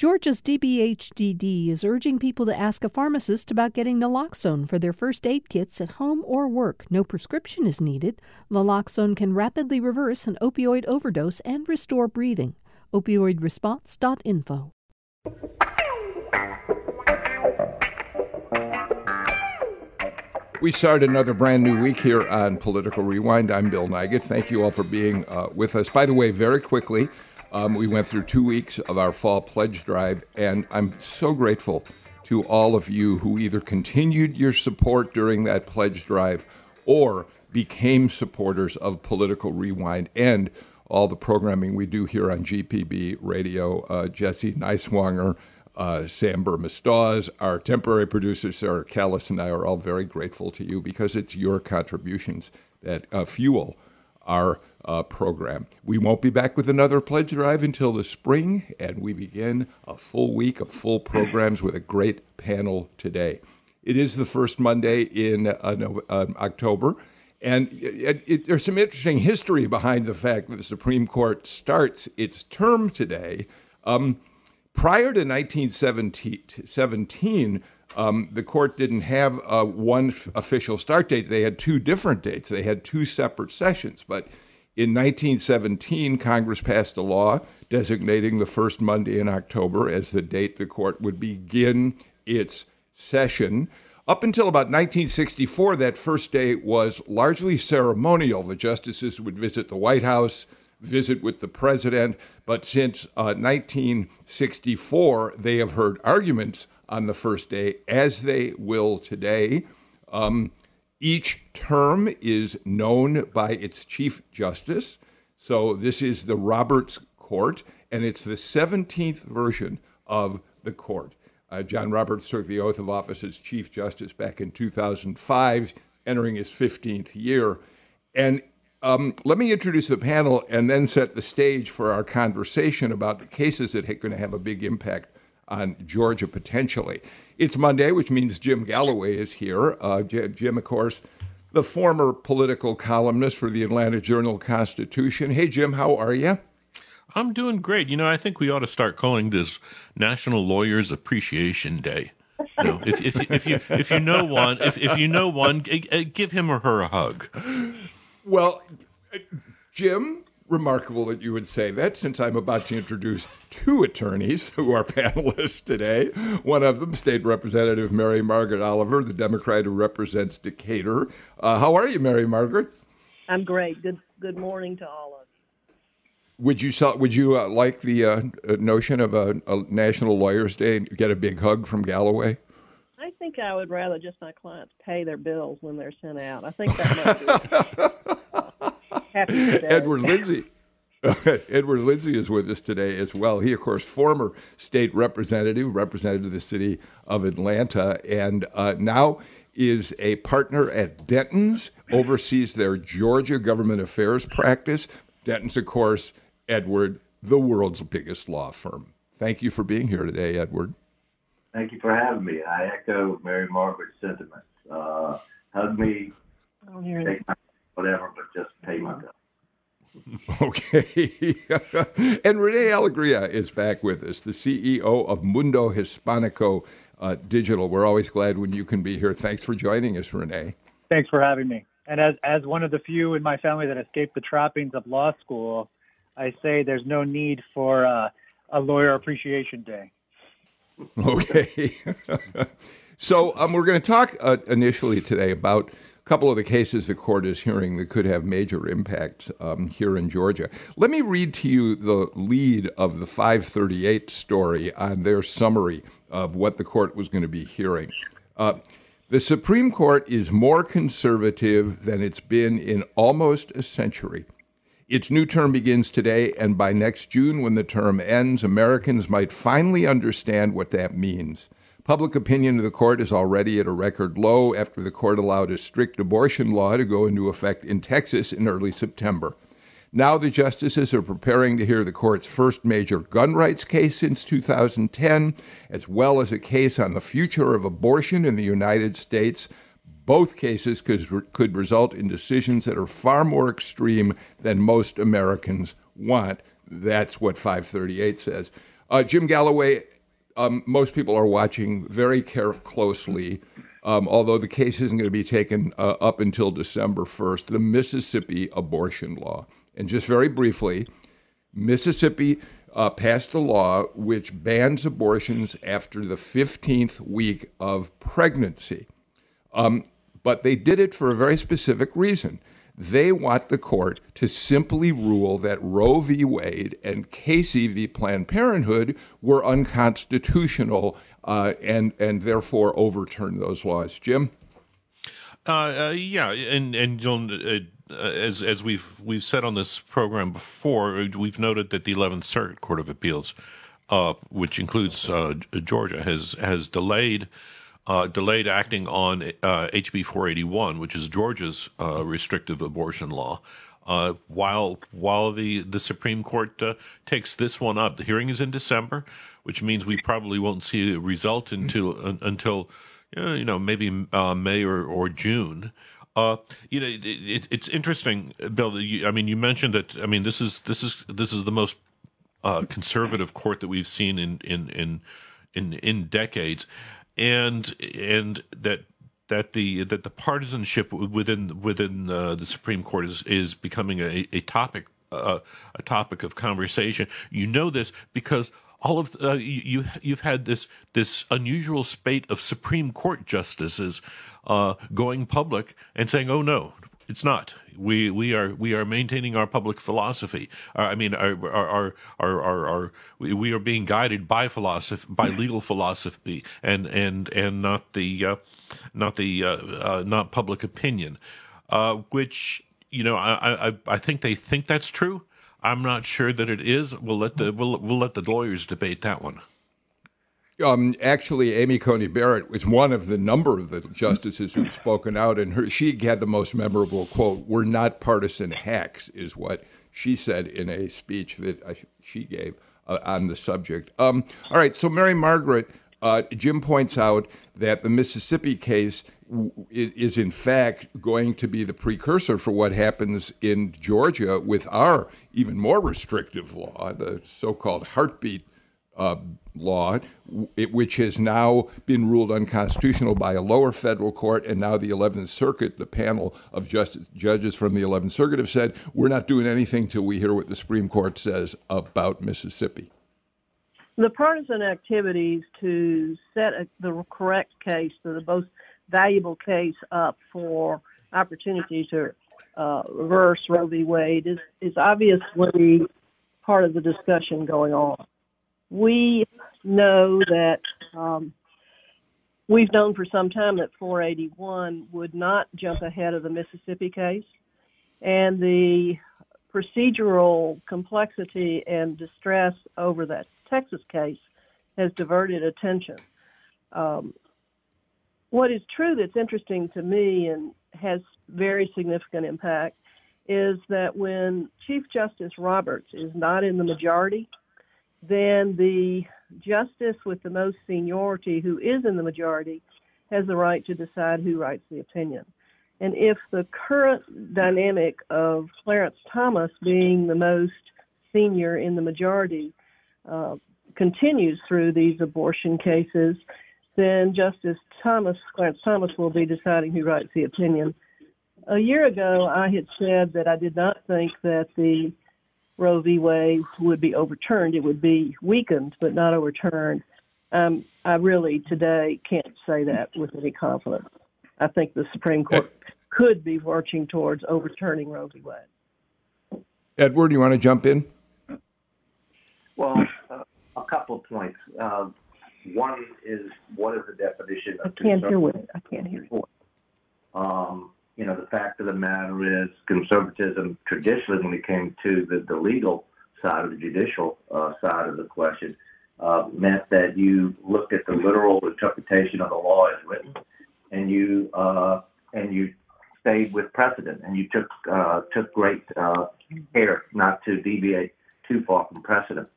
Georgia's DBHDD is urging people to ask a pharmacist about getting naloxone for their first aid kits at home or work. No prescription is needed. Naloxone can rapidly reverse an opioid overdose and restore breathing. Opioidresponse.info. We start another brand new week here on Political Rewind. I'm Bill Nigut. Thank you all for being uh, with us. By the way, very quickly, um, we went through two weeks of our fall pledge drive, and I'm so grateful to all of you who either continued your support during that pledge drive or became supporters of Political Rewind and all the programming we do here on GPB Radio. Uh, Jesse Neiswanger, uh, Sam Bermas-Dawes, our temporary producer Sarah Callis, and I are all very grateful to you because it's your contributions that uh, fuel our uh, program. We won't be back with another pledge drive until the spring, and we begin a full week of full programs with a great panel today. It is the first Monday in uh, no, uh, October, and it, it, there's some interesting history behind the fact that the Supreme Court starts its term today. Um, prior to 1917, um, the court didn't have uh, one f- official start date. They had two different dates. They had two separate sessions. But in 1917, Congress passed a law designating the first Monday in October as the date the court would begin its session. Up until about 1964, that first day was largely ceremonial. The justices would visit the White House, visit with the president, but since uh, 1964, they have heard arguments on the first day, as they will today. Um, each term is known by its Chief Justice. So this is the Roberts Court, and it's the 17th version of the court. Uh, John Roberts took the oath of office as Chief Justice back in 2005, entering his 15th year. And um, let me introduce the panel and then set the stage for our conversation about the cases that are going to have a big impact on Georgia potentially. It's Monday, which means Jim Galloway is here. Uh, Jim, of course, the former political columnist for the Atlanta Journal Constitution. Hey, Jim, how are you? I'm doing great. You know, I think we ought to start calling this National Lawyers Appreciation Day. You know, if, if, if, you if you know one, if, if you know one, give him or her a hug. Well, Jim, remarkable that you would say that since I'm about to introduce two attorneys who are panelists today. One of them, State Representative Mary Margaret Oliver, the Democrat who represents Decatur. Uh, how are you, Mary Margaret? I'm great. Good good morning to all of you. Would you would you uh, like the uh, uh, notion of a, a, National Lawyers Day and get a big hug from Galloway? I think I would rather just my clients pay their bills when they're sent out. I think that might be. Happy Edward Lindsey. Edward Lindsey is with us today as well. He, of course, former state representative, represented the city of Atlanta, and uh, now is a partner at Dentons, oversees their Georgia government affairs practice. Dentons, of course, Edward, the world's biggest law firm. Thank you for being here today, Edward. Thank you for having me. I echo Mary Margaret's sentiments. Uh, hug me, take my whatever, but just pay my bill. Okay. and Renee Alegria is back with us, the CEO of Mundo Hispanico uh, Digital. We're always glad when you can be here. Thanks for joining us, Renee. Thanks for having me. And as, as one of the few in my family that escaped the trappings of law school, I say there's no need for uh, a lawyer appreciation day. Okay. so um, we're going to talk uh, initially today about couple of the cases the court is hearing that could have major impacts um, here in Georgia. Let me read to you the lead of the 538 story on their summary of what the court was going to be hearing. Uh, the Supreme Court is more conservative than it's been in almost a century. Its new term begins today, and by next June, when the term ends, Americans might finally understand what that means. Public opinion of the court is already at a record low after the court allowed a strict abortion law to go into effect in Texas in early September. Now the justices are preparing to hear the court's first major gun rights case since 2010, as well as a case on the future of abortion in the United States. Both cases could, could result in decisions that are far more extreme than most Americans want. That's what 538 says. Uh, Jim Galloway, um, most people are watching very care- closely, um, although the case isn't going to be taken uh, up until December 1st, the Mississippi abortion law. And just very briefly, Mississippi uh, passed a law which bans abortions after the 15th week of pregnancy. Um, but they did it for a very specific reason. They want the court to simply rule that Roe v. Wade and Casey v. Planned Parenthood were unconstitutional uh, and and therefore overturn those laws. Jim. Uh, uh, yeah, and and uh, as as we've we've said on this program before, we've noted that the Eleventh Circuit Court of Appeals, uh, which includes uh, Georgia, has has delayed uh, delayed acting on uh, HB 481, which is Georgia's uh, restrictive abortion law. Uh, while while the, the Supreme Court uh, takes this one up, the hearing is in December, which means we probably won't see a result until until you know maybe uh, May or, or June. you know, it, it, it's interesting, Bill. You, I mean, you mentioned that. I mean, this is this is this is the most conservative court that we've seen in in in in, in decades and and that that the that the partisanship within within uh, the Supreme Court is is becoming a, a topic uh, a topic of conversation. You know this because all of uh, you you've had this this unusual spate of Supreme Court justices uh, going public and saying, "Oh no, it's not. We we are we are maintaining our public philosophy. Uh, I mean, our our our our, our we are being guided by philosophy, by legal philosophy, and and and not the uh, not the uh, uh not public opinion, uh, which you know I, I I think they think that's true. I'm not sure that it is. We'll let the we'll we'll let the lawyers debate that one. Um, actually, Amy Coney Barrett was one of the number of the justices who've spoken out, and her, she had the most memorable quote: "We're not partisan hacks," is what she said in a speech that I, she gave uh, on the subject. Um, all right, so Mary Margaret, uh, Jim points out that the Mississippi case is in fact going to be the precursor for what happens in Georgia with our even more restrictive law, the so-called heartbeat uh, law, which has now been ruled unconstitutional by a lower federal court, and now the 11th Circuit, the panel of justice, judges from the 11th Circuit, have said we're not doing anything till we hear what the Supreme Court says about Mississippi. The partisan activities to set a, the correct case, the most valuable case up for opportunity to uh, reverse Roe v. Wade, is, is obviously part of the discussion going on we know that um, we've known for some time that 481 would not jump ahead of the Mississippi case, and the procedural complexity and distress over that Texas case has diverted attention. Um, what is true that's interesting to me and has very significant impact is that when Chief Justice Roberts is not in the majority, then the justice with the most seniority, who is in the majority, has the right to decide who writes the opinion. And if the current dynamic of Clarence Thomas being the most senior in the majority uh, continues through these abortion cases, then Justice Thomas, Clarence Thomas, will be deciding who writes the opinion. A year ago, I had said that I did not think that the Roe v. Wade would be overturned. It would be weakened, but not overturned. Um, I really today can't say that with any confidence. I think the Supreme Court could be marching towards overturning Roe v. Wade. Edward, you want to jump in? Well, uh, a couple of points. Uh, one is what is the definition of I can't hear it. I can't hear you. Um, you know, the fact of the matter is conservatism traditionally, when it came to the, the legal side of the judicial uh, side of the question, uh, meant that you looked at the literal interpretation of the law as written, and you uh, and you stayed with precedent, and you took uh, took great uh, care not to deviate too far from precedent.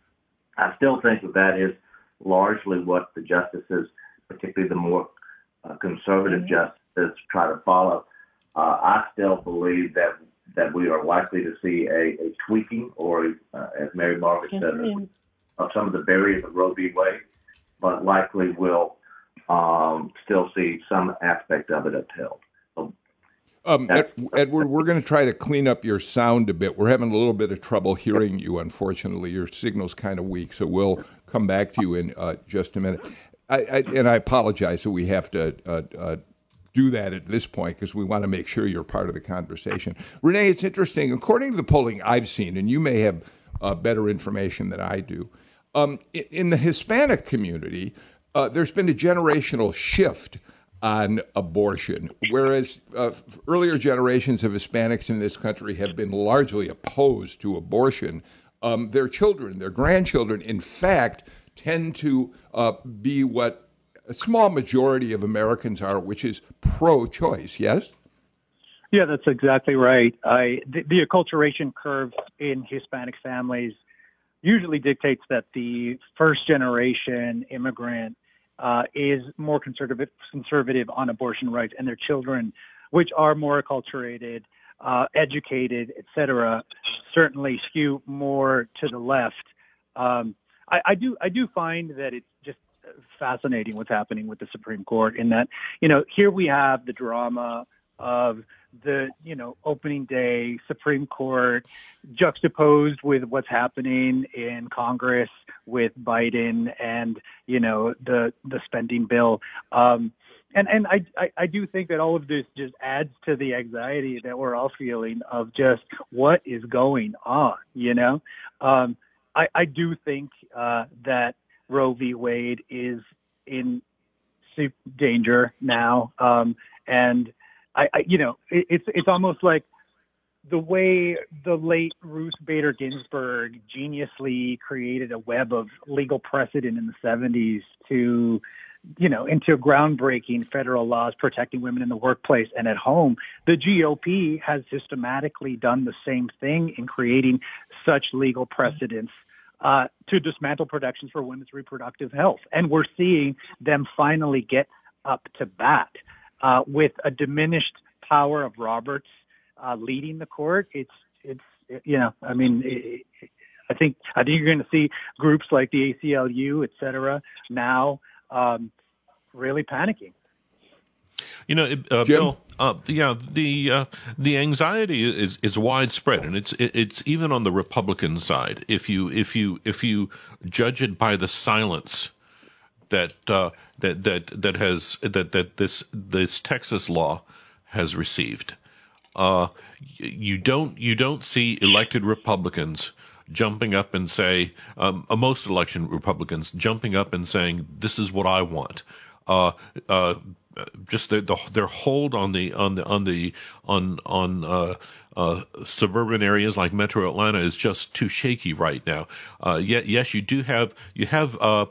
I still think that that is largely what the justices, particularly the more uh, conservative mm-hmm. justices, try to follow. Uh, I still believe that that we are likely to see a, a tweaking, or uh, as Mary Margaret said, of some of the barriers of Roe v. Wade. but likely will um, still see some aspect of it upheld. Um, Ed, Edward, we're going to try to clean up your sound a bit. We're having a little bit of trouble hearing you, unfortunately. Your signal's kind of weak, so we'll come back to you in uh, just a minute. I, I, and I apologize that we have to uh, uh, do that at this point because we want to make sure you're part of the conversation. Renee, it's interesting. According to the polling I've seen, and you may have uh, better information than I do, um, in, in, the Hispanic community, uh, there's been a generational shift on abortion, whereas uh, earlier generations of Hispanics in this country have been largely opposed to abortion. Um, their children, their grandchildren, in fact, tend to uh, be what a small majority of Americans are, which is pro-choice. Yes. Yeah, that's exactly right. I, the, the acculturation curve in Hispanic families usually dictates that the first generation immigrant uh, is more conservative, conservative on abortion rights, and their children, which are more acculturated, uh, educated, etc., certainly skew more to the left. Um, I, I do I do find that it's just fascinating what's happening with the Supreme Court in that you know here we have the drama of the you know opening day Supreme Court juxtaposed with what's happening in Congress with Biden and you know the the spending bill. Um, and and I, I, I do think that all of this just adds to the anxiety that we're all feeling of just what is going on. You know, um, I I do think uh, that Roe v. Wade is in danger now, um, and I, I you know, it, it's it's almost like the way the late Ruth Bader Ginsburg geniusly created a web of legal precedent in the 70s to, you know, into groundbreaking federal laws protecting women in the workplace and at home. The GOP has systematically done the same thing in creating such legal precedents. Uh, to dismantle protections for women's reproductive health. And we're seeing them finally get up to bat uh, with a diminished power of Roberts uh, leading the court. It's it's you know I mean it, I think I think you're going to see groups like the ACLU, et cetera, now um, really panicking. You know, uh, Bill. Uh, yeah, the uh, the anxiety is is widespread, and it's it's even on the Republican side. If you if you if you judge it by the silence that uh, that that that has that that this this Texas law has received. Uh, you don't you don't see elected Republicans jumping up and say um, uh, most election Republicans jumping up and saying this is what I want. Uh, uh, just their, the, their hold on the on the on the on on uh, uh, suburban areas like Metro Atlanta is just too shaky right now. Uh, yet, yes, you do have you have uh,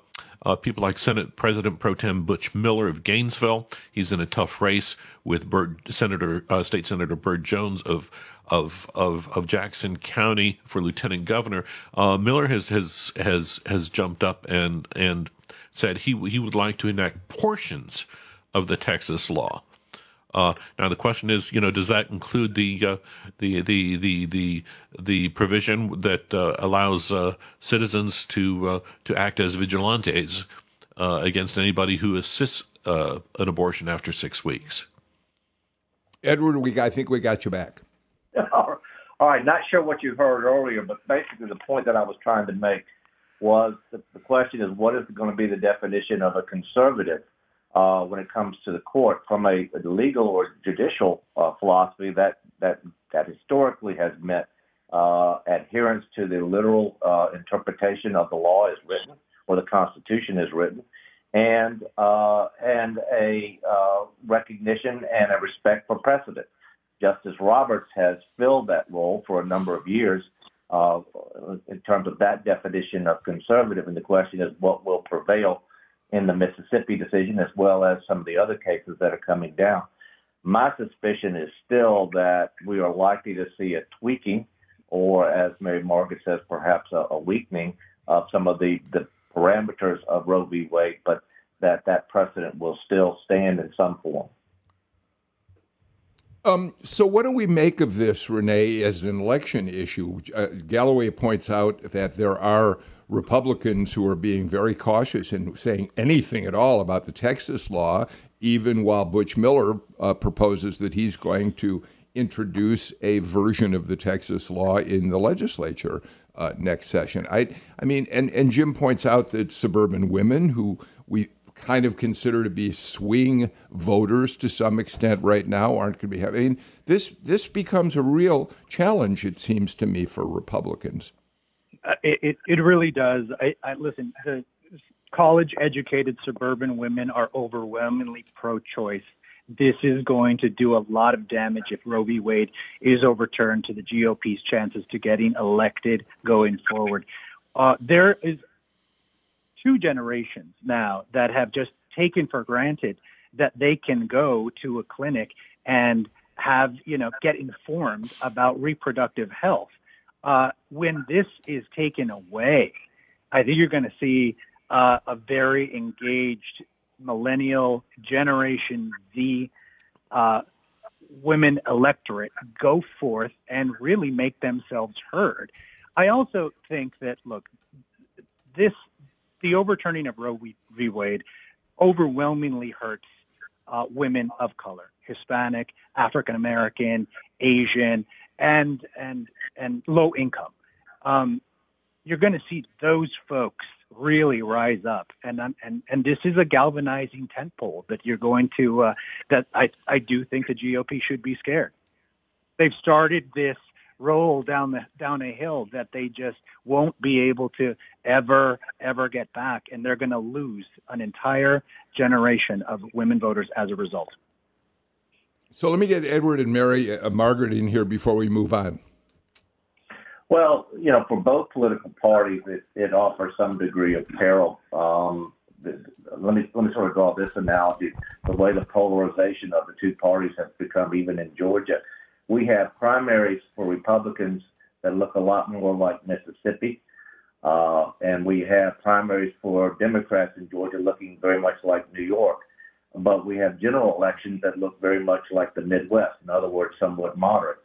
uh, people like Senate President Pro Tem Butch Miller of Gainesville. He's in a tough race with Burt, Senator uh, State Senator Burt Jones of of of of Jackson County for lieutenant governor. Miller has has has has jumped up and and said he he would like to enact portions of the Texas law. Uh, now the question is, you know, does that include the uh, the, the the the the provision that uh, allows uh, citizens to uh, to act as vigilantes uh, against anybody who assists an abortion after six weeks? Edward, we I think we got you back. All right, not sure what you heard earlier, but basically the point that I was trying to make was the, the question is what is going to be the definition of a conservative? Uh, when it comes to the court from a, a legal or judicial uh, philosophy that that that historically has meant uh, adherence to the literal uh, interpretation of the law as written or the Constitution as written, and uh, and a uh, recognition and a respect for precedent. Justice Roberts has filled that role for a number of years. in terms of that definition of conservative, and the question is what will prevail in the Mississippi decision, as well as some of the other cases that are coming down. My suspicion is still that we are likely to see a tweaking, or as Mary Margaret says, perhaps a, a weakening of some of the, the parameters of Roe v. Wade, but that that precedent will still stand in some form. Um, so, what do we make of this, Renee, as an election issue? Uh, Galloway points out that there are Republicans who are being very cautious and saying anything at all about the Texas law, even while Butch Miller uh, proposes that he's going to introduce a version of the Texas law in the legislature uh, next session. I, I mean, and, and Jim points out that suburban women who we kind of consider to be swing voters to some extent right now aren't going to be having. I mean, this this becomes a real challenge. It seems to me for Republicans. Uh, it it really does. I, I listen. The college educated suburban women are overwhelmingly pro-choice. This is going to do a lot of damage if Roe v. Wade is overturned to the GOP's chances to getting elected going forward. Uh, there is two generations now that have just taken for granted that they can go to a clinic and have, you know, get informed about reproductive health. Uh, when this is taken away, I think you're going to see uh, a very engaged millennial Generation Z uh, women electorate go forth and really make themselves heard. I also think that, look, this the overturning of Roe v. Wade overwhelmingly hurts uh, women of color, Hispanic, African American, Asian, and and and low income. Um, you're going to see those folks really rise up, and and and this is a galvanizing tentpole that you're going to uh, that I I do think the GOP should be scared. They've started this roll down the down a hill that they just won't be able to ever ever get back and they're going to lose an entire generation of women voters as a result so let me get edward and mary uh, margaret in here before we move on well you know for both political parties it, it offers some degree of peril um, let me let me sort of draw this analogy the way the polarization of the two parties has become even in georgia we have primaries for Republicans that look a lot more like Mississippi. Uh, and we have primaries for Democrats in Georgia looking very much like New York. But we have general elections that look very much like the Midwest, in other words, somewhat moderate.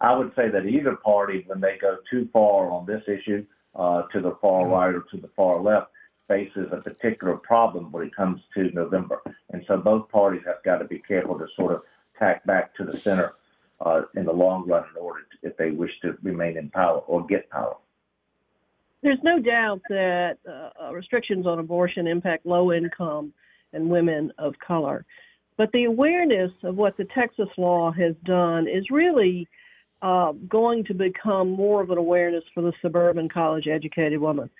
I would say that either party, when they go too far on this issue, uh, to the far right or to the far left, faces a particular problem when it comes to November. And so both parties have got to be careful to sort of tack back to the center uh, in the long run in order to, if they wish to remain in power or get power. There's no doubt that uh, restrictions on abortion impact low income and women of color. But the awareness of what the Texas law has done is really uh, going to become more of an awareness for the suburban college educated woman.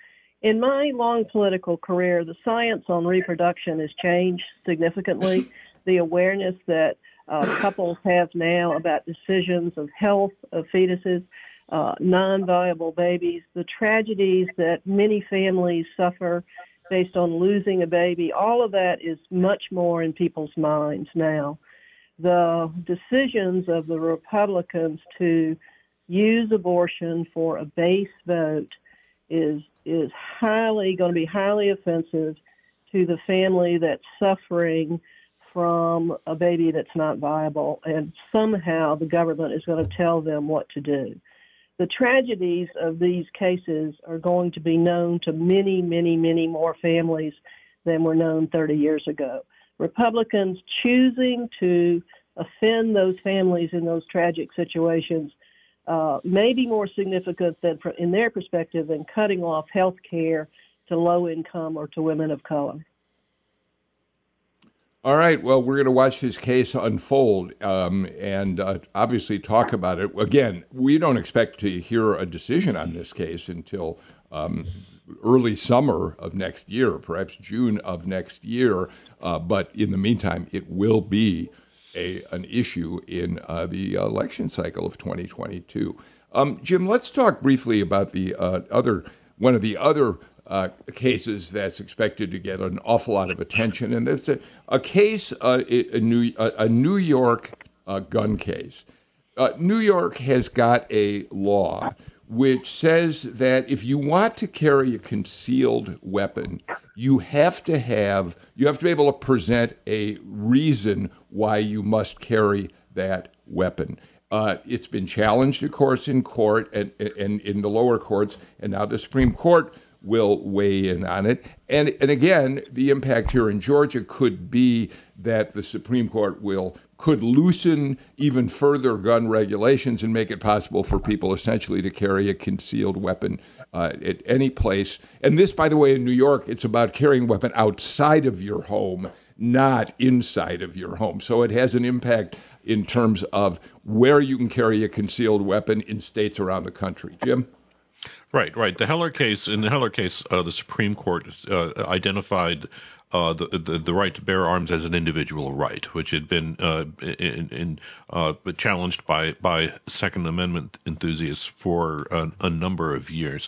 In my long political career, the science on reproduction has changed significantly. the awareness that uh, couples have now about decisions of health of fetuses, uh, non viable babies, the tragedies that many families suffer based on losing a baby. All of that is much more in people's minds now. The decisions of the Republicans to use abortion for a base vote is is highly going to be highly offensive to the family that's suffering from a baby that's not viable, and somehow the government is going to tell them what to do. The tragedies of these cases are going to be known to many, many, many more families than were known 30 years ago. Republicans choosing to offend those families in those tragic situations uh, may be more significant than, in their perspective, than cutting off health care to low income or to women of color. All right. Well, we're going to watch this case unfold um, and uh, obviously talk about it. Again, we don't expect to hear a decision on this case until um, early summer of next year, perhaps June of next year. Uh, but in the meantime, it will be a, an issue in uh, the election cycle of 2022. Um, Jim, let's talk briefly about the uh, other one of the other uh, cases that's expected to get an awful lot of attention. And it's a, a case, uh, a, New, a, New York uh, gun case. Uh, New York has got a law which says that if you want to carry a concealed weapon, you have to have you have to be able to present a reason why you must carry that weapon. Uh, it's been challenged, of course, in court and, and in the lower courts, and now the Supreme Court will weigh in on it. And, and again, the impact here in Georgia could be that the Supreme Court will could loosen even further gun regulations and make it possible for people essentially to carry a concealed weapon uh, at any place. And this, by the way, in New York, it's about carrying a weapon outside of your home, not inside of your home. So it has an impact in terms of where you can carry a concealed weapon in states around the country. Jim? Right, right. The Heller case, in the Heller case, uh, the Supreme Court uh, identified uh, the, the, the right to bear arms as an individual right, which had been uh, in, in uh, challenged by by Second Amendment enthusiasts for a, a number of years.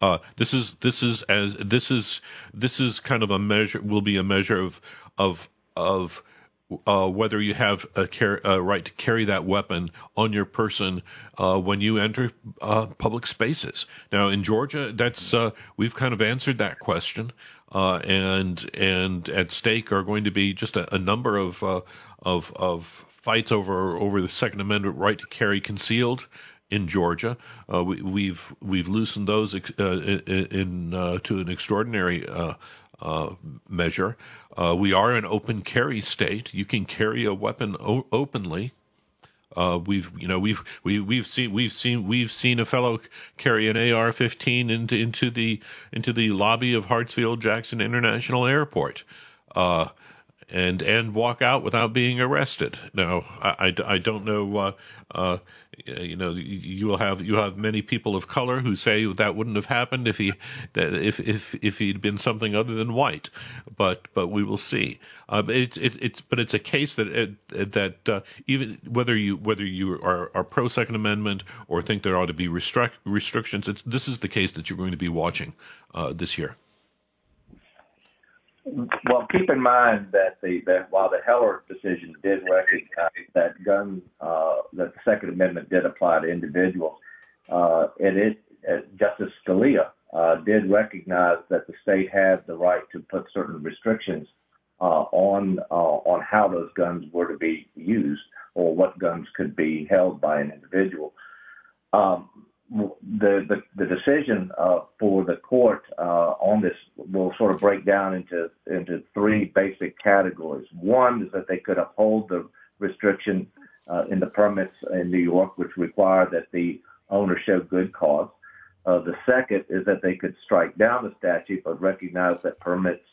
Uh, this is this is as this is this is kind of a measure will be a measure of of of uh, whether you have a, car- a, right to carry that weapon on your person uh, when you enter uh, public spaces. Now, in Georgia, that's uh, we've kind of answered that question, uh, and and at stake are going to be just a, a number of uh, of of fights over over the Second Amendment right to carry concealed in Georgia. Uh, we, have we've, we've loosened those uh, in, in uh, to an extraordinary uh, measure. Uh, we are an open carry state. You can carry a weapon o- openly. Uh, we've you know we've we, we've seen we've seen we've seen a fellow carry an AR-15 into into the into the lobby of Hartsfield Jackson International Airport, uh, and and walk out without being arrested. Now I, I, I don't know uh, uh you know you will have you have many people of color who say that wouldn't have happened if he if if if he'd been something other than white. But but we will see. Uh, it's it's it's but it's a case that it, that uh, even whether you whether you are, are pro second amendment or think there ought to be restrict, restrictions it's this is the case that you're going to be watching uh, this year well, keep in mind that the that while the Heller decision did recognize that gun uh, that the Second Amendment did apply to individuals, uh, and it uh, Justice Scalia uh, did recognize that the state had the right to put certain restrictions uh, on uh, on how those guns were to be used or what guns could be held by an individual. Um, the, the, the decision uh, for the court uh, on this will sort of break down into into three basic categories. One is that they could uphold the restriction uh, in the permits in New York, which require that the owner show good cause. Uh, the second is that they could strike down the statute, but recognize that permits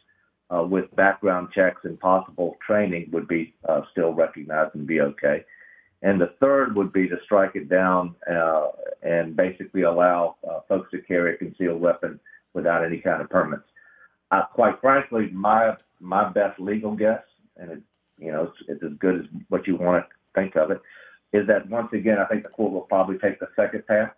uh, with background checks and possible training would be uh, still recognized and be okay. And the third would be to strike it down uh, and basically allow uh, folks to carry a concealed weapon without any kind of permits. Uh, quite frankly, my my best legal guess, and it, you know, it's, it's as good as what you want to think of it, is that once again, I think the court will probably take the second path.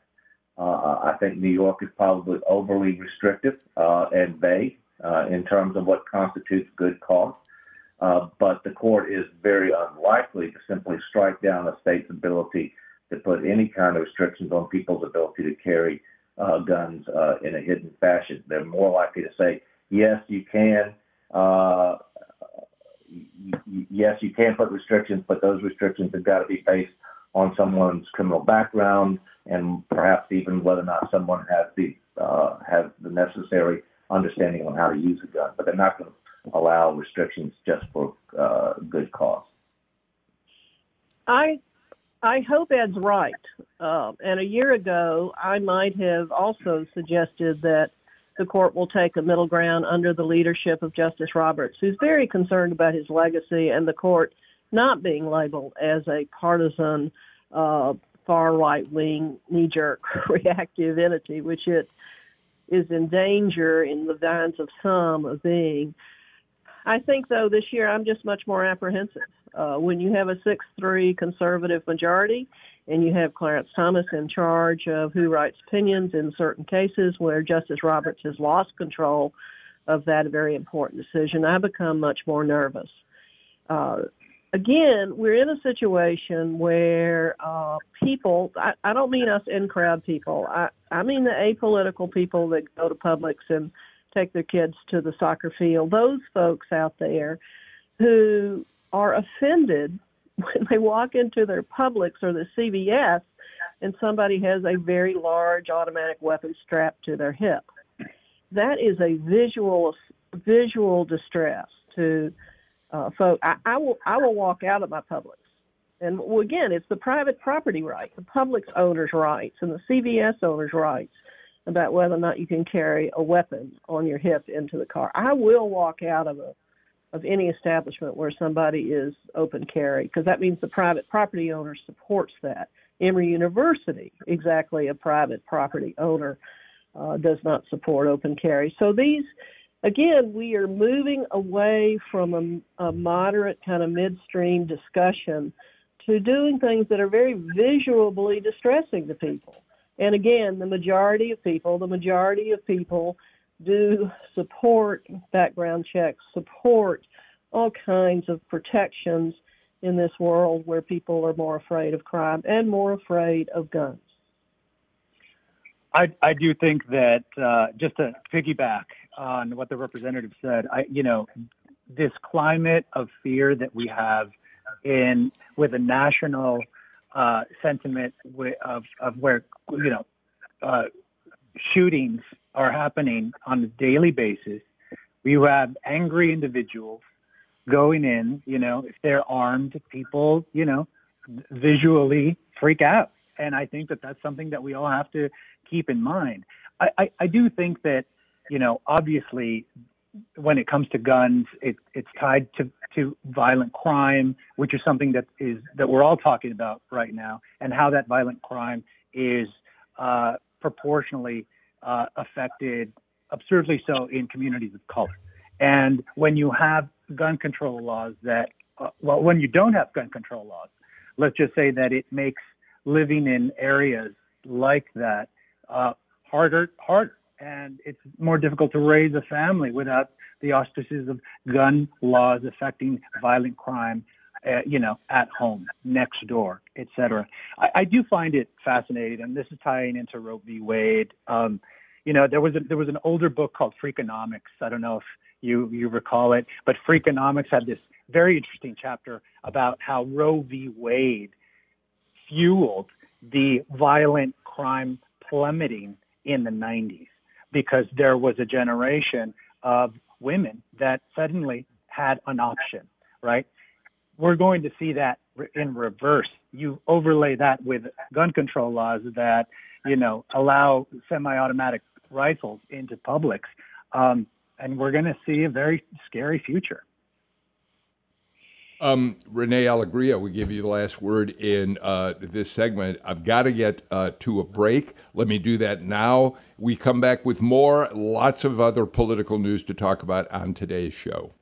Uh, I think New York is probably overly restrictive uh, and vague uh, in terms of what constitutes good cause. Uh, but the court is very unlikely to simply strike down a state's ability to put any kind of restrictions on people's ability to carry uh, guns uh, in a hidden fashion. They're more likely to say, yes, you can. Uh, yes, you can put restrictions, but those restrictions have got to be based on someone's criminal background and perhaps even whether or not someone has the uh, has the necessary understanding on how to use a gun. But they're not going to allow restrictions just for uh, good cause. I I hope Ed's right. Uh, and a year ago, I might have also suggested that the court will take a middle ground under the leadership of Justice Roberts, who's very concerned about his legacy and the court not being labeled as a partisan, uh, far right wing, knee jerk reactive entity, which it is in danger in the minds of some of being. I think, though, this year I'm just much more apprehensive. Uh, when you have a 6 3 conservative majority and you have Clarence Thomas in charge of who writes opinions in certain cases where Justice Roberts has lost control of that very important decision, I become much more nervous. Uh, again, we're in a situation where uh, people, I, I don't mean us in crowd people, I, I mean the apolitical people that go to Publix and take their kids to the soccer field, those folks out there who are offended when they walk into their Publix or the CVS and somebody has a very large automatic weapon strapped to their hip. that is a visual visual distress to uh, folks. I, I will I will walk out of my Publix, and well, again, it's the private property right, the Publix owner's rights, and the CVS owner's rights about whether or not you can carry a weapon on your hip into the car. I will walk out of a of any establishment where somebody is open carry because that means the private property owner supports that. Emory University, exactly a private property owner, uh, does not support open carry. So these, again, we are moving away from a, a moderate kind of midstream discussion to doing things that are very visually distressing to people. And again, the majority of people, the majority of people do support background checks, support all kinds of protections in this world where people are more afraid of crime and more afraid of guns. I, I do think that uh, just to piggyback on what the representative said, I you know this climate of fear that we have in with a national uh, sentiment of of where you know uh, shootings are happening on a daily basis. We have angry individuals going in. You know, if they're armed, people you know visually freak out, and I think that that's something that we all have to keep in mind. I, I, I do think that you know obviously when it comes to guns, it, it's tied to, to violent crime, which is something that is that we're all talking about right now, and how that violent crime is uh, proportionally uh, affected, absurdly so, in communities of color. And when you have gun control laws that, uh, well, when you don't have gun control laws, let's just say that it makes living in areas like that uh, harder, harder, and it's more difficult to raise a family without the auspices of gun laws affecting violent crime uh, you know, at home, next door, etc. I, I do find it fascinating, and this is tying into Roe v. Wade. Um, you know, there was a, there was an older book called Freakonomics. I don't know if you you recall it, but Freakonomics had this very interesting chapter about how Roe v. Wade fueled the violent crime plummeting in the 90s because there was a generation of women that suddenly had an option, right? we're going to see that in reverse. You overlay that with gun control laws that, you know, allow semi-automatic rifles into Publix, um, and we're going to see a very scary future. Um, Renee Alegria, we give you the last word in uh, this segment. I've got to get uh, to a break. Let me do that now. We come back with more, lots of other political news to talk about on today's show.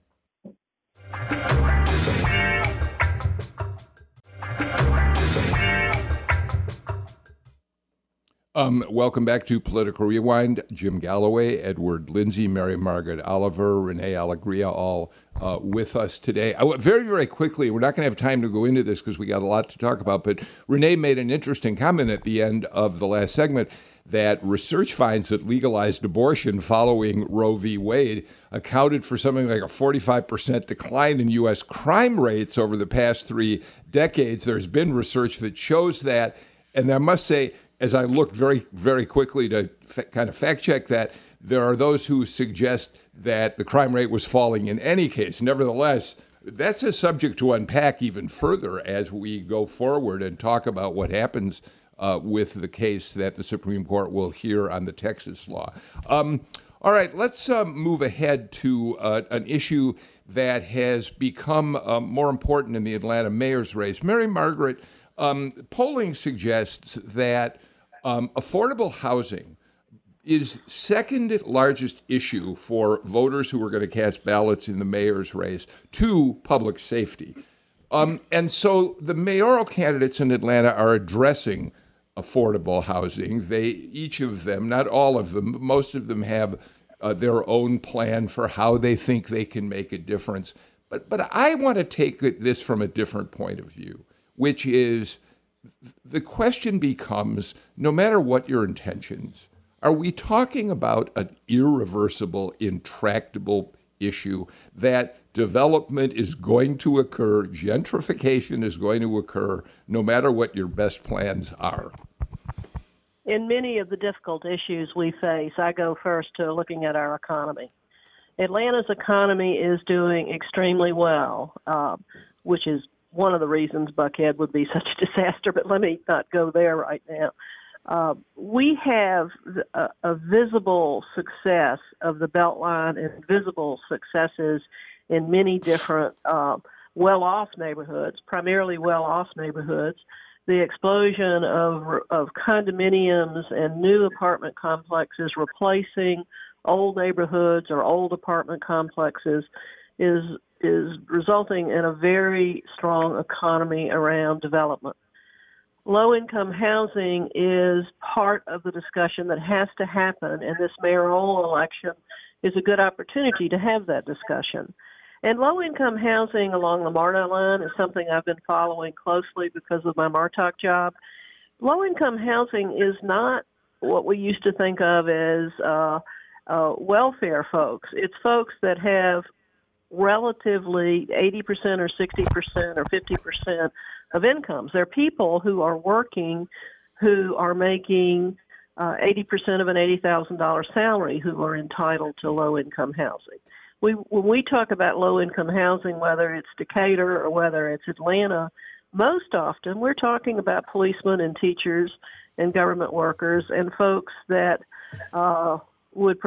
Um, welcome back to Political Rewind. Jim Galloway, Edward Lindsey, Mary Margaret Oliver, Renee Alegria, all uh, with us today. I, very, very quickly, we're not going to have time to go into this because we got a lot to talk about, but Renee made an interesting comment at the end of the last segment that research finds that legalized abortion following Roe v. Wade accounted for something like a 45% decline in U.S. crime rates over the past three decades. There's been research that shows that. And I must say, as I looked very, very quickly to kind of fact check that, there are those who suggest that the crime rate was falling in any case. Nevertheless, that's a subject to unpack even further as we go forward and talk about what happens uh, with the case that the Supreme Court will hear on the Texas law. Um, all right, let's um, move ahead to uh, an issue that has become um, more important in the Atlanta mayor's race. Mary Margaret, um, polling suggests that um, affordable housing is second largest issue for voters who are going to cast ballots in the mayor's race to public safety. Um, and so the mayoral candidates in Atlanta are addressing affordable housing. They each of them, not all of them, but most of them have uh, their own plan for how they think they can make a difference. But but I want to take this from a different point of view, which is the question becomes no matter what your intentions, are we talking about an irreversible, intractable issue that development is going to occur, gentrification is going to occur, no matter what your best plans are? in many of the difficult issues we face, I go first to looking at our economy. Atlanta's economy is doing extremely well, uh, which is one of the reasons Buckhead would be such a disaster, but let me not go there right now. Uh, we have a, a, visible success of the Beltline and visible successes in many different uh, well off neighborhoods, primarily well off neighborhoods. The explosion of, of condominiums and new apartment complexes replacing old neighborhoods or old apartment complexes is is resulting in a very strong economy around development. Low income housing is part of the discussion that has to happen, and this mayoral election is a good opportunity to have that discussion. And low income housing along the MARTA line is something I've been following closely because of my MARTOC job. Low income housing is not what we used to think of as uh, uh, welfare folks. It's folks that have relatively 80% or 60% or 50% of incomes. They're people who are working who are making uh, 80% of an $80,000 salary who are entitled to low income housing. We, when we talk about low income housing, whether it's Decatur or whether it's Atlanta, most often we're talking about policemen and teachers and government workers and folks that uh, would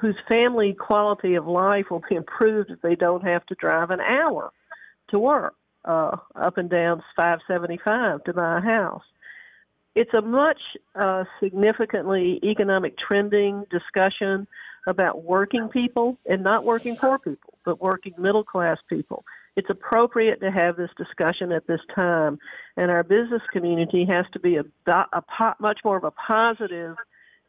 whose family quality of life will be improved if they don't have to drive an hour to work uh, up and down 575 to buy a house. It's a much uh, significantly economic trending discussion about working people and not working poor people, but working middle class people. It's appropriate to have this discussion at this time, and our business community has to be a, a, a much more of a positive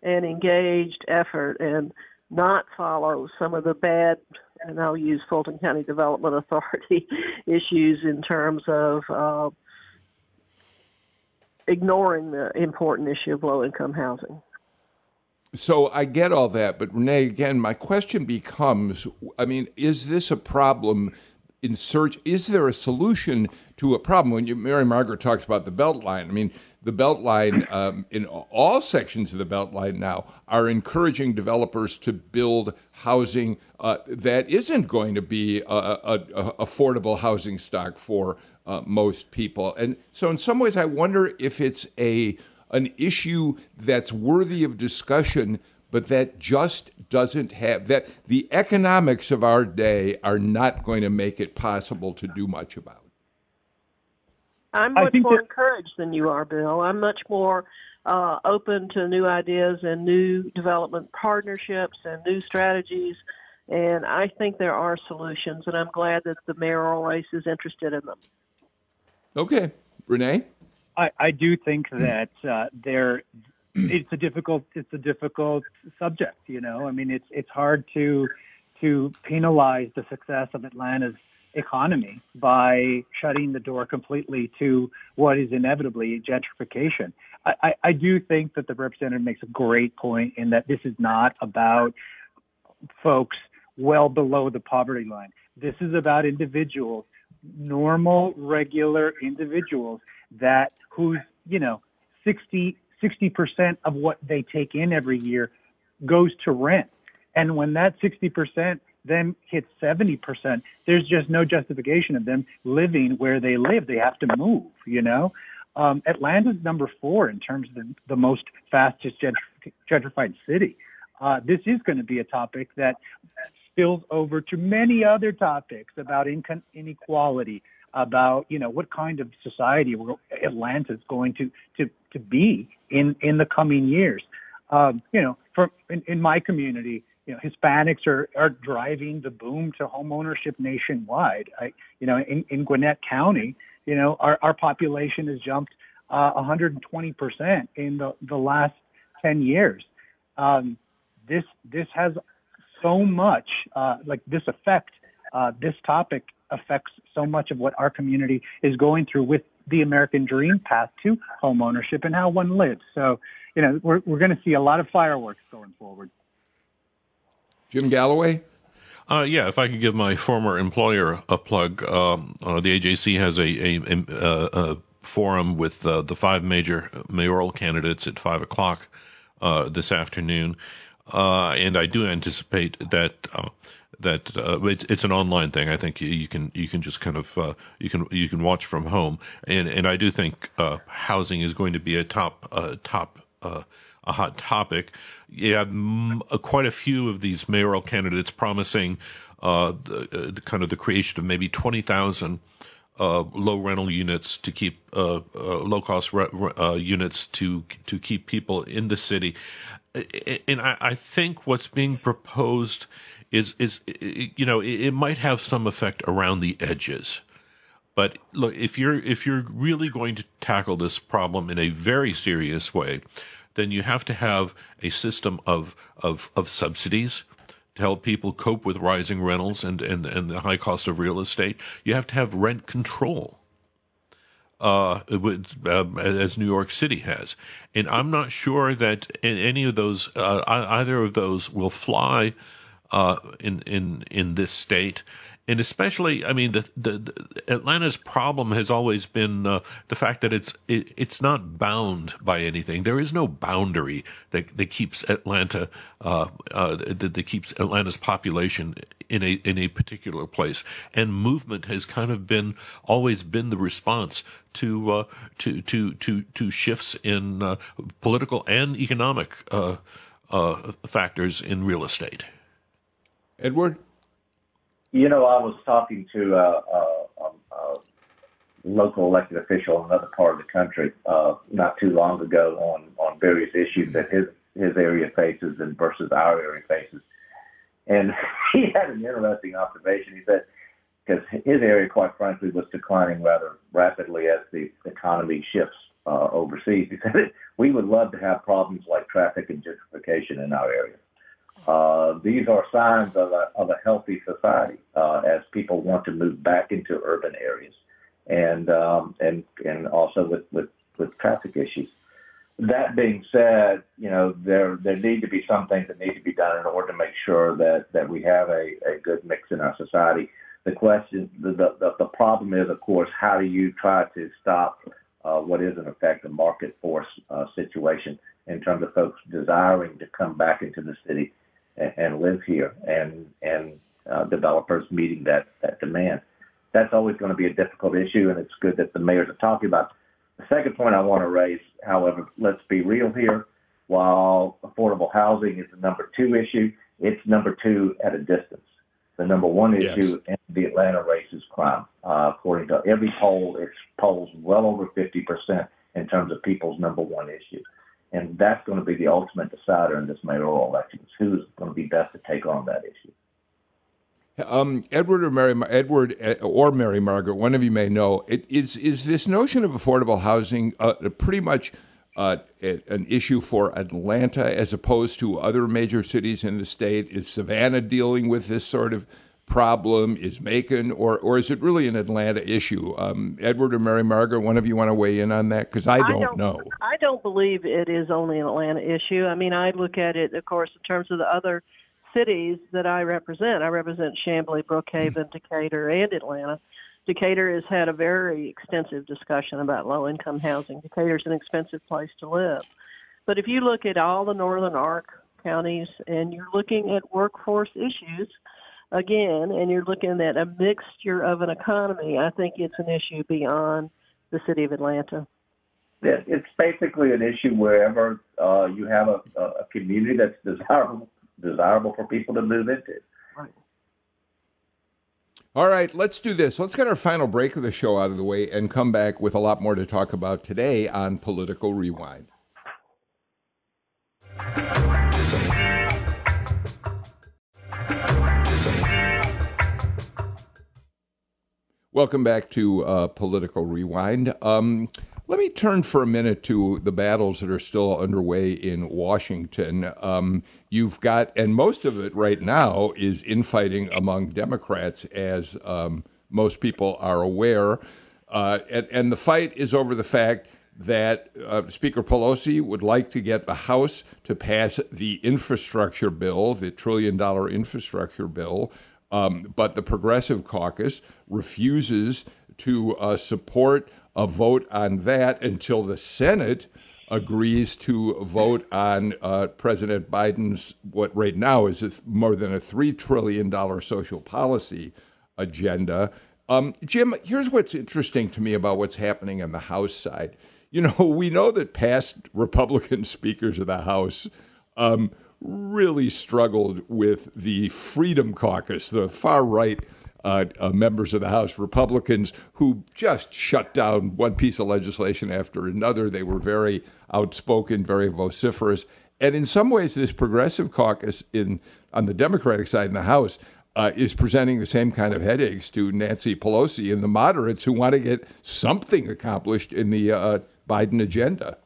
and engaged effort and not follow some of the bad, and I'll use Fulton County Development Authority issues in terms of uh, ignoring the important issue of low income housing. So I get all that, but Renee, again, my question becomes I mean, is this a problem in search? Is there a solution to a problem? When you, Mary Margaret talks about the Beltline I mean, the Beltline, um, in all sections of the Beltline now, are encouraging developers to build housing uh, that isn't going to be a, a, a affordable housing stock for uh, most people. And so, in some ways, I wonder if it's a an issue that's worthy of discussion, but that just doesn't have that the economics of our day are not going to make it possible to do much about. I'm much more that- encouraged than you are, Bill. I'm much more uh, open to new ideas and new development partnerships and new strategies. And I think there are solutions, and I'm glad that the mayoral race is interested in them. Okay, Renee. I, I do think that uh, there, Mm. it's a difficult it's a difficult subject. You know, I mean, it's it's hard to to penalize the success of Atlanta's economy by shutting the door completely to what is inevitably gentrification. I, I, I do think that the representative makes a great point in that this is not about folks well below the poverty line. This is about individuals, normal, regular individuals that whose, you know, 60, 60% of what they take in every year goes to rent. And when that 60% then hits 70%, there's just no justification of them living where they live. They have to move, you know? Um, Atlanta's number four in terms of the, the most fastest gentrified city. Uh, this is going to be a topic that spills over to many other topics about income inequality, about you know what kind of society Atlanta is going to to to be in in the coming years. Um, you know, for in, in my community, you know, Hispanics are, are driving the boom to homeownership nationwide. I, you know, in, in Gwinnett County, you know, our, our population has jumped uh, 120% in the, the last 10 years. Um, this, this has so much, uh, like this effect, uh, this topic affects so much of what our community is going through with the American dream path to homeownership and how one lives. So, you know, we're, we're going to see a lot of fireworks going forward. Jim Galloway? Uh, yeah, if I could give my former employer a plug, um, uh, the AJC has a, a, a, a forum with uh, the five major mayoral candidates at five o'clock uh, this afternoon, uh, and I do anticipate that uh, that uh, it, it's an online thing. I think you can you can just kind of uh, you can you can watch from home, and and I do think uh, housing is going to be a top uh, top uh, a hot topic. Had m- quite a few of these mayoral candidates promising the, the, kind of the creation of maybe twenty thousand. low rental units to keep low cost re- units to to keep people in the city, and I, I think what's being proposed is is you know it, it might have some effect around the edges. But look, if you're if you're really going to tackle this problem in a very serious way, then you have to have a system of of, of subsidies to help people cope with rising rentals and, and, and the high cost of real estate. You have to have rent control, uh, uh, as New York City has. And I'm not sure that any of those, uh, either of those, will fly uh, in in in this state, and especially, I mean, the, the, the Atlanta's problem has always been uh, the fact that it's it, it's not bound by anything. There is no boundary that that keeps Atlanta uh, uh, that, that keeps Atlanta's population in a in a particular place, and movement has kind of been always been the response to uh, to to to to shifts in uh, political and economic uh, factors in real estate. Edward? You know, I was talking to a, a, a local elected official in another part of the country uh, not too long ago on, on various issues that his, his area faces and versus our area faces. And he had an interesting observation. He said, because his area, quite frankly, was declining rather rapidly as the economy shifts uh, overseas. He said, we would love to have problems like traffic and gentrification in our area. Uh, these are signs of a, of a healthy society uh, as people want to move back into urban areas, and um, and and also with, with with traffic issues. That being said, you know there there need to be some things that need to be done in order to make sure that that we have a, a good mix in our society. The question, the, the the problem is, of course, how do you try to stop uh, what is in effect a market force uh, situation in terms of folks desiring to come back into the city and, and live here, and and uh, developers meeting that that demand. That's always going to be a difficult issue, and it's good that the mayors are talking about. The second point I want to raise, however, let's be real here. While affordable housing is the number two issue, it's number two at a distance. The number one issue yes. in the Atlanta race is crime. Uh, according to every poll, it's polls well over 50% in terms of people's number one issue. And that's going to be the ultimate decider in this mayoral election. Is who's going to be best to take on that issue. Um, Edward or Mary, Edward eh, or Mary Margaret, one of you may know. It, is is this notion of affordable housing uh, pretty much uh, an issue for Atlanta as opposed to other major cities in the state? Is Savannah dealing with this sort of problem? Is Macon, or or is it really an Atlanta issue? Um, Edward or Mary Margaret, one of you want to weigh in on that? Because I, I don't, know. I don't believe it is only an Atlanta issue. I mean, I look at it, of course, in terms of the other cities that I represent. I represent Chamblee, Brookhaven, Decatur, and Atlanta. Decatur has had a very extensive discussion about low income housing. Decatur is an expensive place to live. But if you look at all the northern arc counties and you're looking at workforce issues, again, and you're looking at a mixture of an economy, I think it's an issue beyond the city of Atlanta. It's basically an issue wherever uh, you have a, a community that's desirable desirable for people to move into. Right. All right, let's do this. Let's get our final break of the show out of the way and come back with a lot more to talk about today on Political Rewind. Welcome back to uh, Political Rewind. Um, let me turn for a minute to the battles that are still underway in Washington. Um, you've got, and most of it right now is infighting among Democrats, as um, most people are aware. Uh, and, and, the fight is over the fact that uh, Speaker Pelosi would like to get the House to pass the infrastructure bill, the trillion dollar infrastructure bill, um, but the Progressive Caucus refuses to uh, support a vote on that until the Senate agrees to vote on uh, President Biden's what right now is more than a three trillion dollar social policy agenda. Um, Jim, here's what's interesting to me about what's happening on the House side. You know, we know that past Republican speakers of the House um, really struggled with the Freedom Caucus, the far right uh, uh, members of the House, Republicans, who just shut down one piece of legislation after another. They were very outspoken, very vociferous. And in some ways, this progressive caucus in on the Democratic side in the House uh, is presenting the same kind of headaches to Nancy Pelosi and the moderates who want to get something accomplished in the uh, Biden agenda.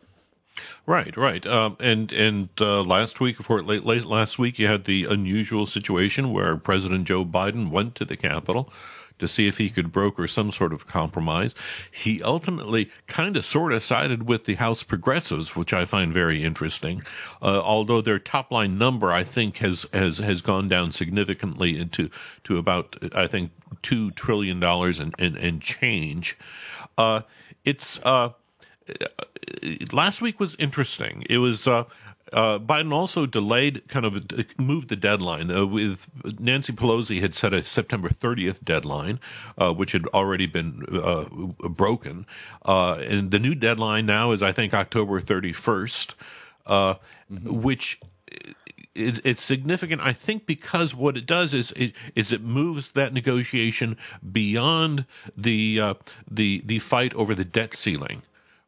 Right, right. Um, and and uh, last week, for late, late last week, you had the unusual situation where President Joe Biden went to the Capitol to see if he could broker some sort of compromise. He ultimately kind of sort of sided with the House progressives, which I find very interesting. Uh, although their top line number, I think, has has has gone down significantly into to about I think two trillion dollars and, and and change. Uh, it's uh, last week was interesting. It was. Uh, uh, Biden also delayed, kind of moved the deadline. Uh, with Nancy Pelosi had set a September 30th deadline, uh, which had already been uh, broken, uh, and the new deadline now is, I think, October 31st, uh, mm-hmm. which it's significant, I think, because what it does is it, is it moves that negotiation beyond the the the fight over the debt ceiling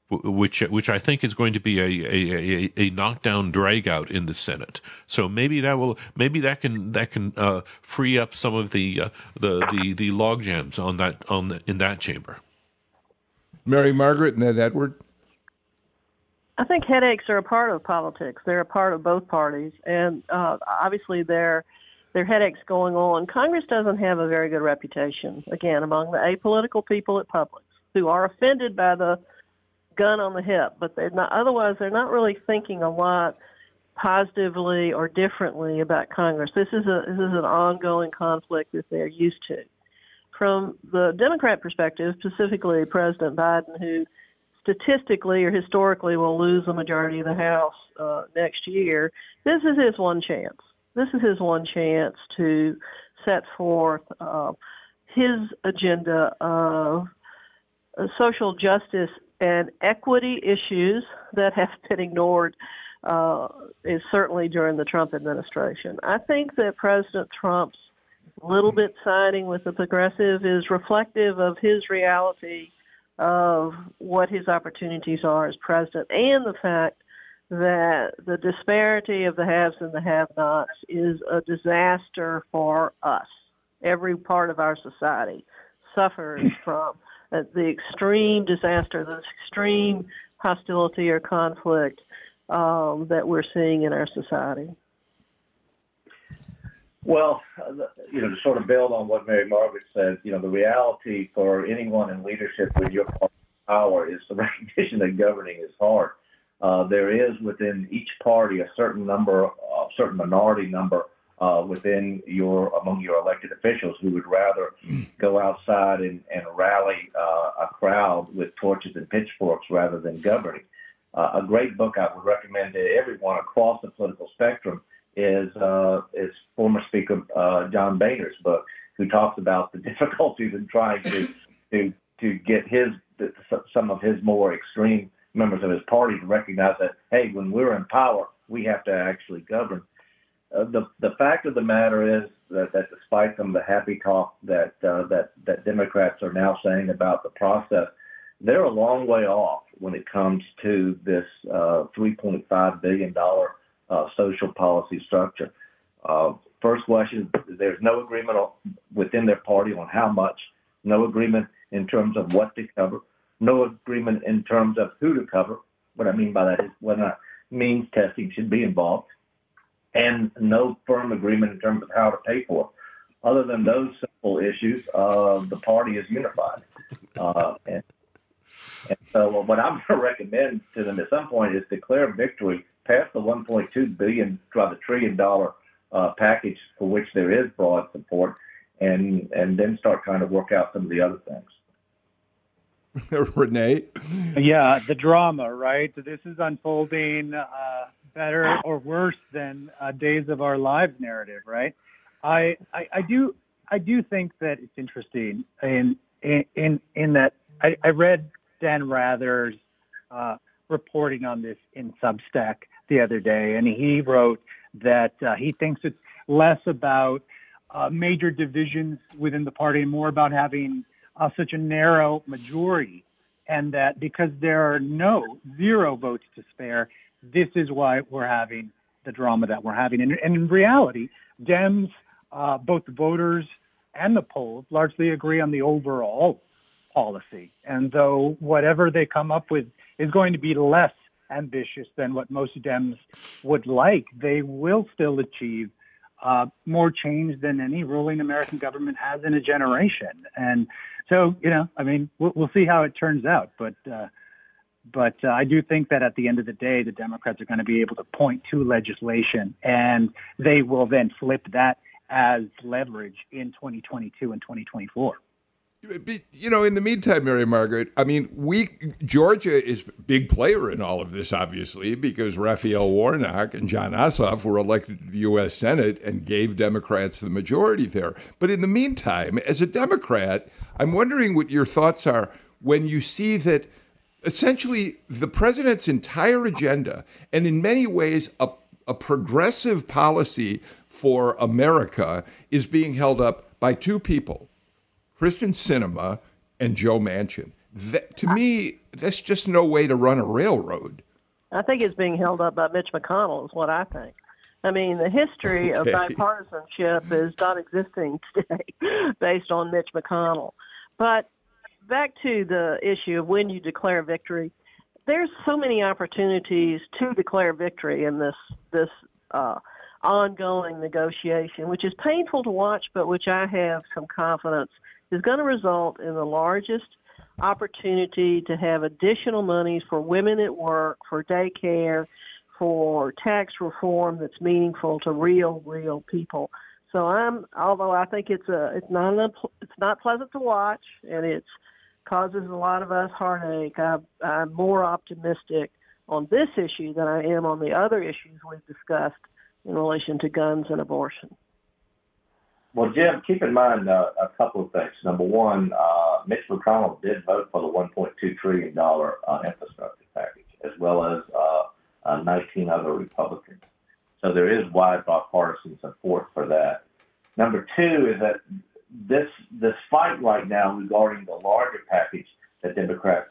which which I think is going to be a a, a, a knockdown drag out in the Senate. So maybe that will maybe that can that can uh, free up some of the uh, the the the log jams on that on the, in that chamber. Mary Margaret and then Edward. I think headaches are a part of politics. They're a part of both parties, and uh, obviously there there are headaches going on. Congress doesn't have a very good reputation again among the apolitical people at Publix who are offended by the gun on the hip, but they're not. Otherwise, they're not really thinking a lot positively or differently about Congress. This is a this is an ongoing conflict that they're used to. From the Democrat perspective, specifically President Biden, who statistically or historically will lose the majority of the House uh, next year, this is his one chance. This is his one chance to set forth uh, his agenda of uh, social justice and equity issues that have been ignored uh, is certainly during the Trump administration. I think that President Trump's little bit siding with the progressive is reflective of his reality of what his opportunities are as president and the fact that the disparity of the haves and the have nots is a disaster for us. Every part of our society suffers from uh, the extreme disaster, the extreme hostility or conflict um, that we're seeing in our society. Well, you know, to sort of build on what Mary Margaret said, you know, the reality for anyone in leadership with your power is the recognition that governing is hard. Uh, there is within each party a certain number, a certain minority number uh, within your among your elected officials who would rather go outside and, and rally uh, a crowd with torches and pitchforks rather than governing. Uh, a great book I would recommend to everyone across the political spectrum is uh, is former Speaker uh, John Boehner's book, who talks about the difficulties in trying to to to get his some of his more extreme members of his party to recognize that hey, when we're in power, we have to actually govern. Uh, the the fact of the matter is that, that despite some of the happy talk that uh, that that Democrats are now saying about the process, they're a long way off when it comes to this uh, 3.5 billion dollar uh, social policy structure. Uh, first question: There's no agreement within their party on how much, no agreement in terms of what to cover, no agreement in terms of who to cover. What I mean by that is whether or not means testing should be involved and no firm agreement in terms of how to pay for it. Other than those simple issues, uh, the party is unified. Uh, and, and so, what I'm going to recommend to them at some point is declare victory, pass the 1.2 billion, try the trillion dollar uh, package for which there is broad support, and and then start trying to work out some of the other things. Renee? Yeah, the drama, right? This is unfolding uh, better or worse than uh, Days of Our Lives narrative, right? I, I, I do I do think that it's interesting in in in that I, I read Dan Rather's uh, reporting on this in Substack the other day, and he wrote that uh, he thinks it's less about uh, major divisions within the party and more about having uh, such a narrow majority, and that because there are no zero votes to spare, this is why we're having the drama that we're having. And, and in reality, Dems, uh, both the voters and the polls, largely agree on the overall policy. And though whatever they come up with is going to be less ambitious than what most Dems would like, they will still achieve uh, more change than any ruling American government has in a generation. And so, you know, I mean, we'll, we'll see how it turns out. But uh, but uh, I do think that at the end of the day, the Democrats are going to be able to point to legislation, and they will then flip that as leverage in 2022 and 2024. You know, in the meantime, Mary Margaret, I mean, we Georgia is big player in all of this, obviously, because Raphael Warnock and Jon Ossoff were elected to the U.S. Senate and gave Democrats the majority there. But in the meantime, as a Democrat, I'm wondering what your thoughts are when you see that essentially the president's entire agenda, and in many ways a, a progressive policy for America, is being held up by two people Kyrsten Sinema and Joe Manchin. That, to me, that's just no way to run a railroad. I think it's being held up by Mitch McConnell, is what I think. I mean, the history okay. of bipartisanship is not existing today based on Mitch McConnell. But back to the issue of when you declare victory, there's so many opportunities to declare victory in this this uh, ongoing negotiation, which is painful to watch, but which I have some confidence is going to result in the largest opportunity to have additional monies for women at work, for daycare, for tax reform that's meaningful to real, real people. So I'm, although I think it's a, it's not it's not pleasant to watch, and it causes a lot of us heartache. I, I'm more optimistic on this issue than I am on the other issues we've discussed in relation to guns and abortion. Well, Jim, keep in mind uh, a couple of things. Number one, uh, Mitch McConnell did vote for the $1.2 trillion uh, infrastructure package, as well as uh, uh, 19 other Republicans. So there is wide bipartisan support for that. Number two is that this this fight right now regarding the larger package that Democrats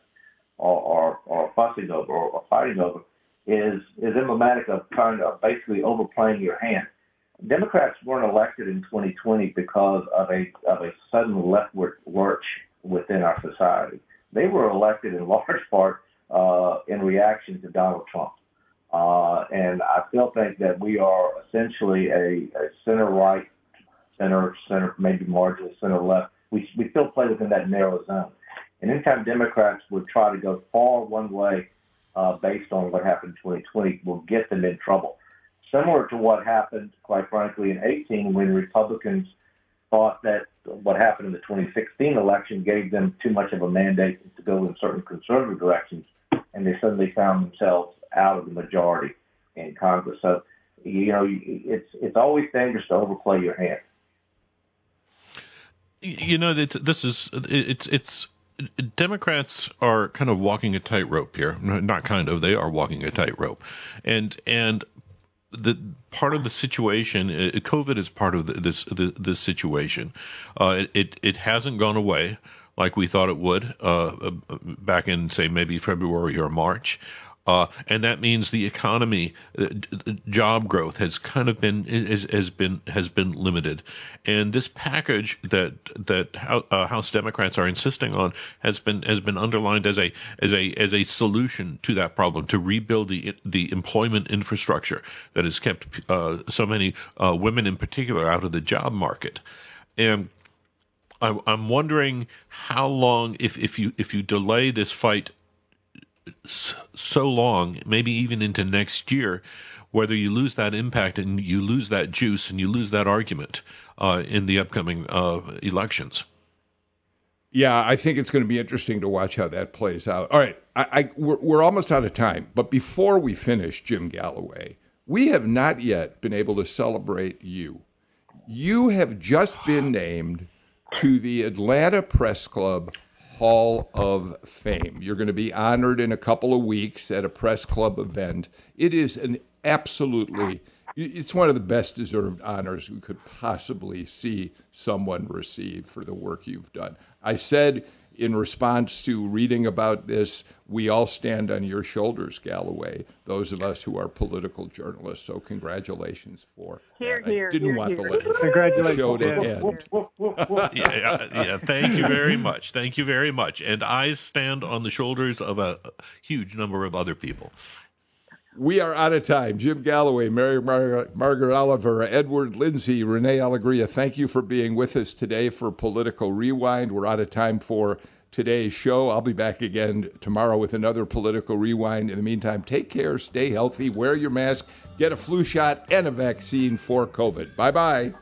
are, are, are fussing over or, fighting over is is emblematic of trying to basically overplaying your hand. Democrats weren't elected in 2020 because of a of a sudden leftward lurch within our society. They were elected in large part uh, in reaction to Donald Trump. Uh, and I still think that we are essentially a, a center right, center, center, maybe marginally center left. We, we still play within that narrow zone. And anytime Democrats would try to go far one way uh, based on what happened in 2020, will get them in trouble similar to what happened, quite frankly, in 18 when Republicans thought that what happened in the 2016 election gave them too much of a mandate to go in certain conservative directions, and they suddenly found themselves out of the majority in Congress. So, you know, it's it's always dangerous to overplay your hand. You know, this is it's it's Democrats are kind of walking a tightrope here. Not kind of, they are walking a tightrope, and and the part of the situation, uh, COVID is part of this this situation. Uh, it it hasn't gone away like we thought it would uh, uh back in say maybe February or March. Uh, and that means the economy, uh, job growth has kind of been has, has been has been limited, and this package that that uh, House Democrats are insisting on has been has been underlined as a as a as a solution to that problem to rebuild the the employment infrastructure that has kept uh, so many uh, women in particular out of the job market, and. I'm wondering how long, if, if you if you delay this fight so long, maybe even into next year, whether you lose that impact and you lose that juice and you lose that argument uh, in the upcoming uh, elections. Yeah, I think it's going to be interesting to watch how that plays out. All right, I, I we're, we're almost out of time, but before we finish, Jim Galloway, we have not yet been able to celebrate you. You have just been named to the Atlanta Press Club Hall of Fame. You're going to be honored in a couple of weeks at a press club event. It is an absolutely it's one of the best deserved honors we could possibly see someone receive for the work you've done. I said in response to reading about this, we all stand on your shoulders, Galloway, those of us who are political journalists. So, congratulations for Here, that. here, I didn't here, want here. to let the Congratulations, show to Dan. end. yeah, yeah. Thank you very much. Thank you very much. And I stand on the shoulders of a huge number of other people. We are out of time. Jim Galloway, Mary Mar- Margaret Oliver, Edward Lindsey, Renee Alegria, thank you for being with us today for Political Rewind. We're out of time for today's show. I'll be back again tomorrow with another Political Rewind. In the meantime, take care, stay healthy, wear your mask, get a flu shot and a vaccine for COVID. Bye bye.